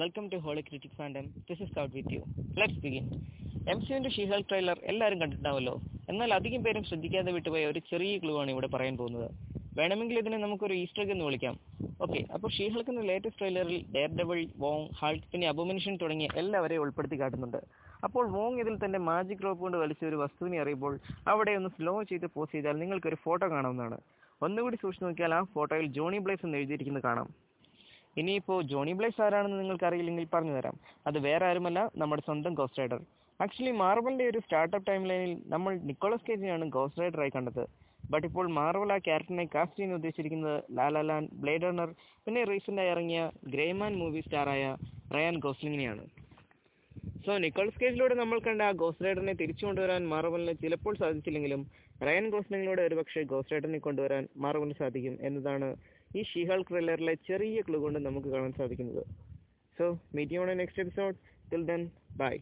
Welcome to holy critic fandom this is കൗട്ട് with you let's begin M സിയുവിന്റെ she hulk trailer എല്ലാവരും കണ്ടിട്ടുണ്ടാവല്ലോ എന്നാൽ അധികം പേരും ശ്രദ്ധിക്കാതെ വിട്ടുപോയ ഒരു ചെറിയ ക്ലൂ ആണ് ഇവിടെ പറയാൻ പോകുന്നത്. വേണമെങ്കിൽ ഇതിനെ നമുക്കൊരു ഈസ്റ്റർ എന്ന് വിളിക്കാം. ഓക്കെ അപ്പോൾ ഷീഹൾക്ക് എന്ന ലേറ്റസ്റ്റ് ട്രെയിലറിൽ ഡെയർ ഡബിൾ വോങ് ഹാൾട്ട് പിന്നെ അബോമിനേഷൻ തുടങ്ങിയ എല്ലാവരെയും ഉൾപ്പെടുത്തി കാട്ടുന്നുണ്ട്. അപ്പോൾ വോങ് ഇതിൽ തന്റെ മാജിക് റോപ്പ് കൊണ്ട് വലിച്ച ഒരു വസ്തുവിനെ അറിയുമ്പോൾ അവിടെ ഒന്ന് സ്ലോ ചെയ്ത് പോസ്റ്റ് ചെയ്താൽ നിങ്ങൾക്കൊരു ഫോട്ടോ കാണാവുന്നതാണ്. ഒന്നുകൂടി സൂക്ഷിച്ചു നോക്കിയാൽ ആ ഫോട്ടോയിൽ ജോണി ബ്ലേസ് എന്ന് എഴുതിയിരിക്കുന്നത് കാണാം. ഇനിയിപ്പോൾ ജോണി ബ്ലേസ് ആരാണെന്ന് നിങ്ങൾക്ക് അറിയില്ലെങ്കിൽ പറഞ്ഞു തരാം. അത് വേറെ ആരുമല്ല നമ്മുടെ സ്വന്തം ഗോസ്റ്റ് റൈഡർ ആക്ച്വലി മാർവലിന്റെ ഒരു സ്റ്റാർട്ടപ്പ് ടൈം ലൈനിൽ നമ്മൾ നിക്കോളസ് കേജിനെയാണ് ഗോസ്റ്റ് റൈഡറായി കണ്ടത്. ബട്ട് ഇപ്പോൾ മാർവൽ ആ ക്യാരക്ടറിനെ കാസ്റ്റ് ചെയ്യാൻ ഉദ്ദേശിച്ചിരിക്കുന്നത് ലാലാലാൻ ബ്ലേഡ് റണ്ണർ പിന്നെ റീസെന്റായി ഇറങ്ങിയ ഗ്രേമാൻ മൂവി സ്റ്റാറായ റയാൻ ഗോസ്ലിങ്ങിനെയാണ് സോ നിക്കോൾസ് കേജിലൂടെ നമ്മൾ കണ്ട ആ ഗോസ്റ്റ് റൈഡറിനെ തിരിച്ചു കൊണ്ടുവരാൻ മാർവലിന് ചിലപ്പോൾ സാധിച്ചില്ലെങ്കിലും റയൻ ഗോസ്ലിങ്ങിലൂടെ ഒരുപക്ഷെ ഗോസ്റ്റ് റൈഡറിനെ കൊണ്ടുവരാൻ മാർവലിന് സാധിക്കും എന്നതാണ് ഈ ഷീഹൾ ട്രെയിലറിലെ ചെറിയ ക്ലൂ കൊണ്ട് നമുക്ക് കാണാൻ സാധിക്കുന്നത്. So meet you on next episode till then bye